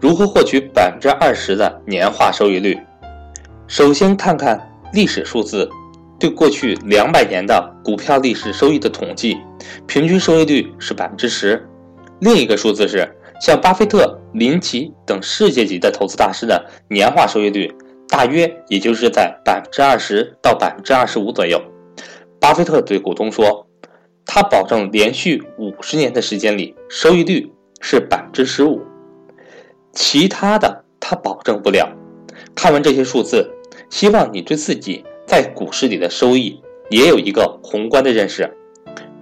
如何获取百分之二十的年化收益率？首先看看历史数字，对过去两百年的股票历史收益的统计，平均收益率是百分之十。另一个数字是像巴菲特、林奇等世界级的投资大师的年化收益率，大约也就是在百分之二十到百分之二十五左右。巴菲特对股东说，他保证连续五十年的时间里收益率是百分之十五。其他的他保证不了。看完这些数字，希望你对自己在股市里的收益也有一个宏观的认识。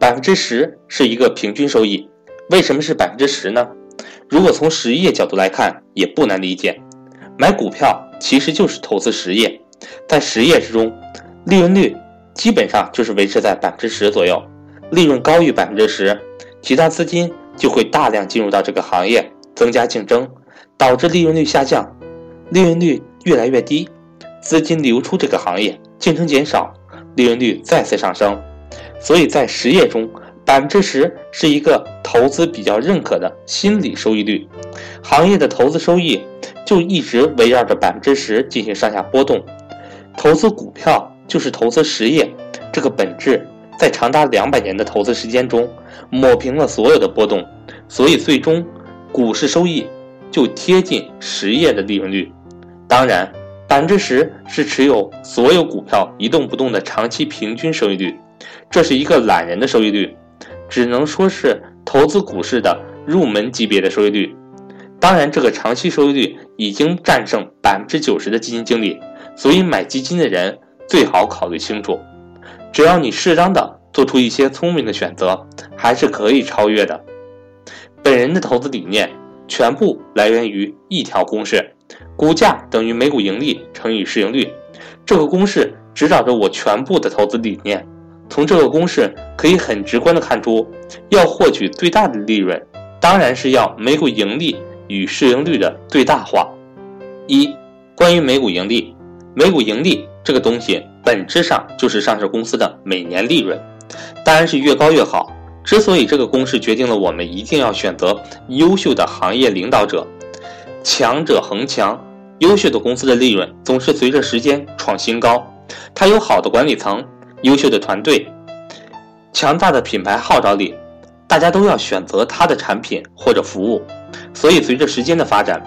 百分之十是一个平均收益，为什么是百分之十呢？如果从实业角度来看，也不难理解。买股票其实就是投资实业，在实业之中，利润率基本上就是维持在百分之十左右。利润高于百分之十，其他资金就会大量进入到这个行业，增加竞争。导致利润率下降，利润率越来越低，资金流出这个行业，竞争减少，利润率再次上升。所以在实业中，百分之十是一个投资比较认可的心理收益率。行业的投资收益就一直围绕着百分之十进行上下波动。投资股票就是投资实业，这个本质在长达两百年的投资时间中抹平了所有的波动，所以最终股市收益。就贴近实业的利润率，当然，百分之十是持有所有股票一动不动的长期平均收益率，这是一个懒人的收益率，只能说是投资股市的入门级别的收益率。当然，这个长期收益率已经战胜百分之九十的基金经理，所以买基金的人最好考虑清楚。只要你适当的做出一些聪明的选择，还是可以超越的。本人的投资理念。全部来源于一条公式：股价等于每股盈利乘以市盈率。这个公式指导着我全部的投资理念。从这个公式可以很直观的看出，要获取最大的利润，当然是要每股盈利与市盈率的最大化。一、关于每股盈利，每股盈利这个东西本质上就是上市公司的每年利润，当然是越高越好。之所以这个公式决定了我们一定要选择优秀的行业领导者，强者恒强。优秀的公司的利润总是随着时间创新高。它有好的管理层、优秀的团队、强大的品牌号召力，大家都要选择它的产品或者服务。所以，随着时间的发展，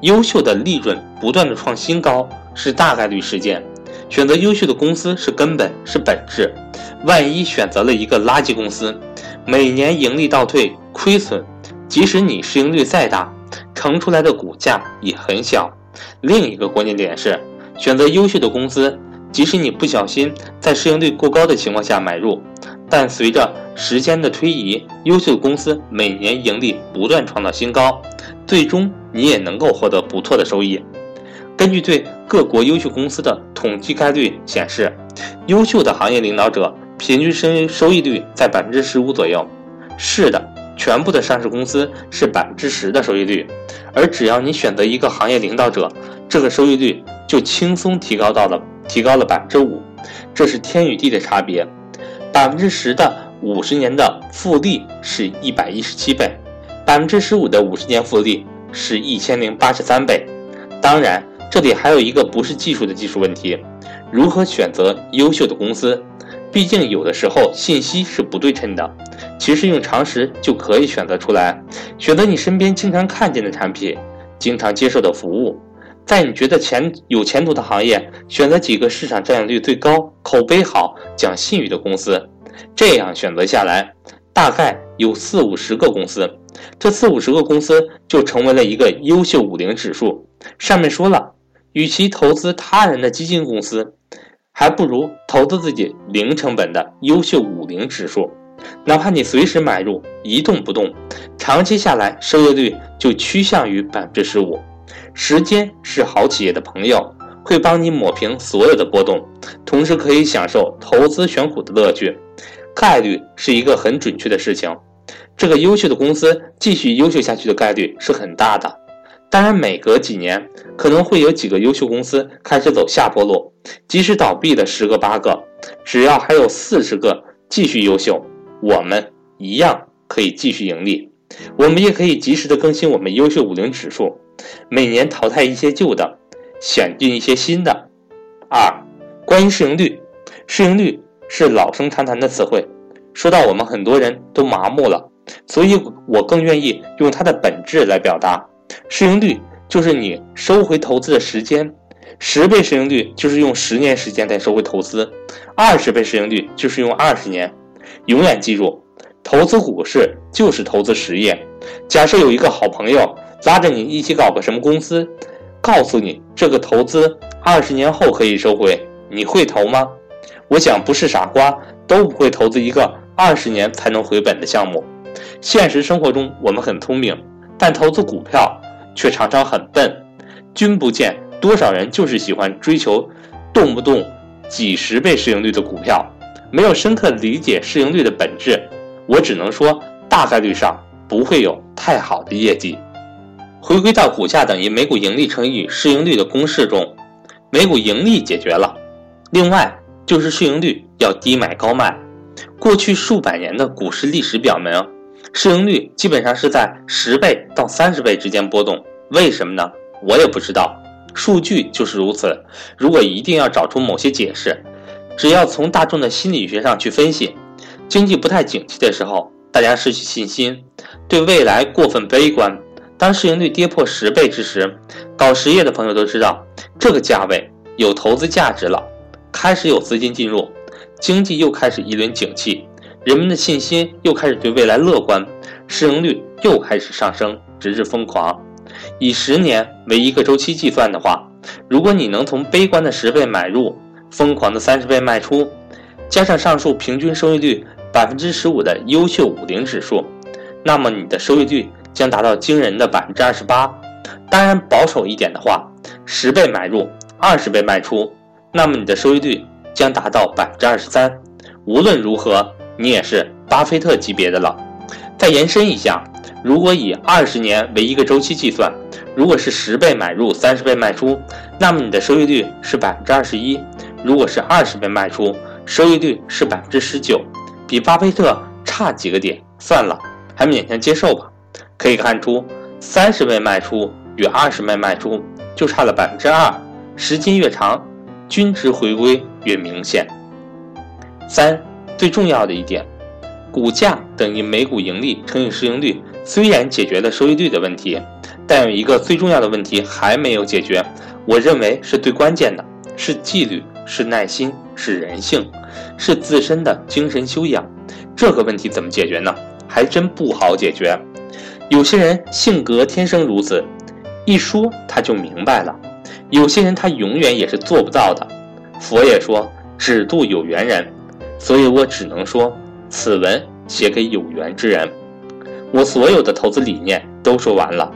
优秀的利润不断的创新高是大概率事件。选择优秀的公司是根本，是本质。万一选择了一个垃圾公司，每年盈利倒退、亏损，即使你市盈率再大，乘出来的股价也很小。另一个关键点是，选择优秀的公司，即使你不小心在市盈率过高的情况下买入，但随着时间的推移，优秀的公司每年盈利不断创造新高，最终你也能够获得不错的收益。根据对各国优秀公司的统计概率显示，优秀的行业领导者。平均收收益率在百分之十五左右。是的，全部的上市公司是百分之十的收益率，而只要你选择一个行业领导者，这个收益率就轻松提高到了提高了百分之五，这是天与地的差别。百分之十的五十年的复利是一百一十七倍，百分之十五的五十年复利是一千零八十三倍。当然，这里还有一个不是技术的技术问题：如何选择优秀的公司？毕竟有的时候信息是不对称的，其实用常识就可以选择出来。选择你身边经常看见的产品，经常接受的服务，在你觉得前有前途的行业，选择几个市场占有率最高、口碑好、讲信誉的公司。这样选择下来，大概有四五十个公司，这四五十个公司就成为了一个优秀五零指数。上面说了，与其投资他人的基金公司。还不如投资自己零成本的优秀五零指数，哪怕你随时买入一动不动，长期下来收益率就趋向于百分之十五。时间是好企业的朋友，会帮你抹平所有的波动，同时可以享受投资选股的乐趣。概率是一个很准确的事情，这个优秀的公司继续优秀下去的概率是很大的。当然，每隔几年可能会有几个优秀公司开始走下坡路，即使倒闭的十个八个，只要还有四十个继续优秀，我们一样可以继续盈利。我们也可以及时的更新我们优秀五零指数，每年淘汰一些旧的，选进一些新的。二，关于市盈率，市盈率是老生常谈的词汇，说到我们很多人都麻木了，所以我更愿意用它的本质来表达。市盈率就是你收回投资的时间，十倍市盈率就是用十年时间再收回投资，二十倍市盈率就是用二十年。永远记住，投资股市就是投资实业。假设有一个好朋友拉着你一起搞个什么公司，告诉你这个投资二十年后可以收回，你会投吗？我想不是傻瓜都不会投资一个二十年才能回本的项目。现实生活中我们很聪明，但投资股票却常常很笨。君不见多少人就是喜欢追求动不动几十倍市盈率的股票。没有深刻理解市盈率的本质，我只能说大概率上不会有太好的业绩。回归到股价等于每股盈利乘以市盈率的公式中，每股盈利解决了，另外就是市盈率要低买高卖。过去数百年的股市历史表明，市盈率基本上是在十倍到三十倍之间波动。为什么呢？我也不知道，数据就是如此。如果一定要找出某些解释。只要从大众的心理学上去分析，经济不太景气的时候，大家失去信心，对未来过分悲观。当市盈率跌破十倍之时，搞实业的朋友都知道，这个价位有投资价值了，开始有资金进入，经济又开始一轮景气，人们的信心又开始对未来乐观，市盈率又开始上升，直至疯狂。以十年为一个周期计算的话，如果你能从悲观的十倍买入，疯狂的三十倍卖出，加上上述平均收益率百分之十五的优秀五零指数，那么你的收益率将达到惊人的百分之二十八。当然，保守一点的话，十倍买入，二十倍卖出，那么你的收益率将达到百分之二十三。无论如何，你也是巴菲特级别的了。再延伸一下，如果以二十年为一个周期计算，如果是十倍买入，三十倍卖出，那么你的收益率是百分之二十一。如果是二十倍卖出，收益率是百分之十九，比巴菲特差几个点，算了，还勉强接受吧。可以看出，三十倍卖出与二十倍卖出就差了百分之二，时间越长，均值回归越明显。三，最重要的一点，股价等于每股盈利乘以市盈率，虽然解决了收益率的问题，但有一个最重要的问题还没有解决，我认为是最关键的，是纪律。是耐心，是人性，是自身的精神修养。这个问题怎么解决呢？还真不好解决。有些人性格天生如此，一说他就明白了；有些人他永远也是做不到的。佛也说只渡有缘人，所以我只能说此文写给有缘之人。我所有的投资理念都说完了，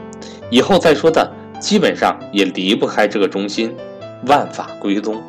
以后再说的基本上也离不开这个中心：万法归宗。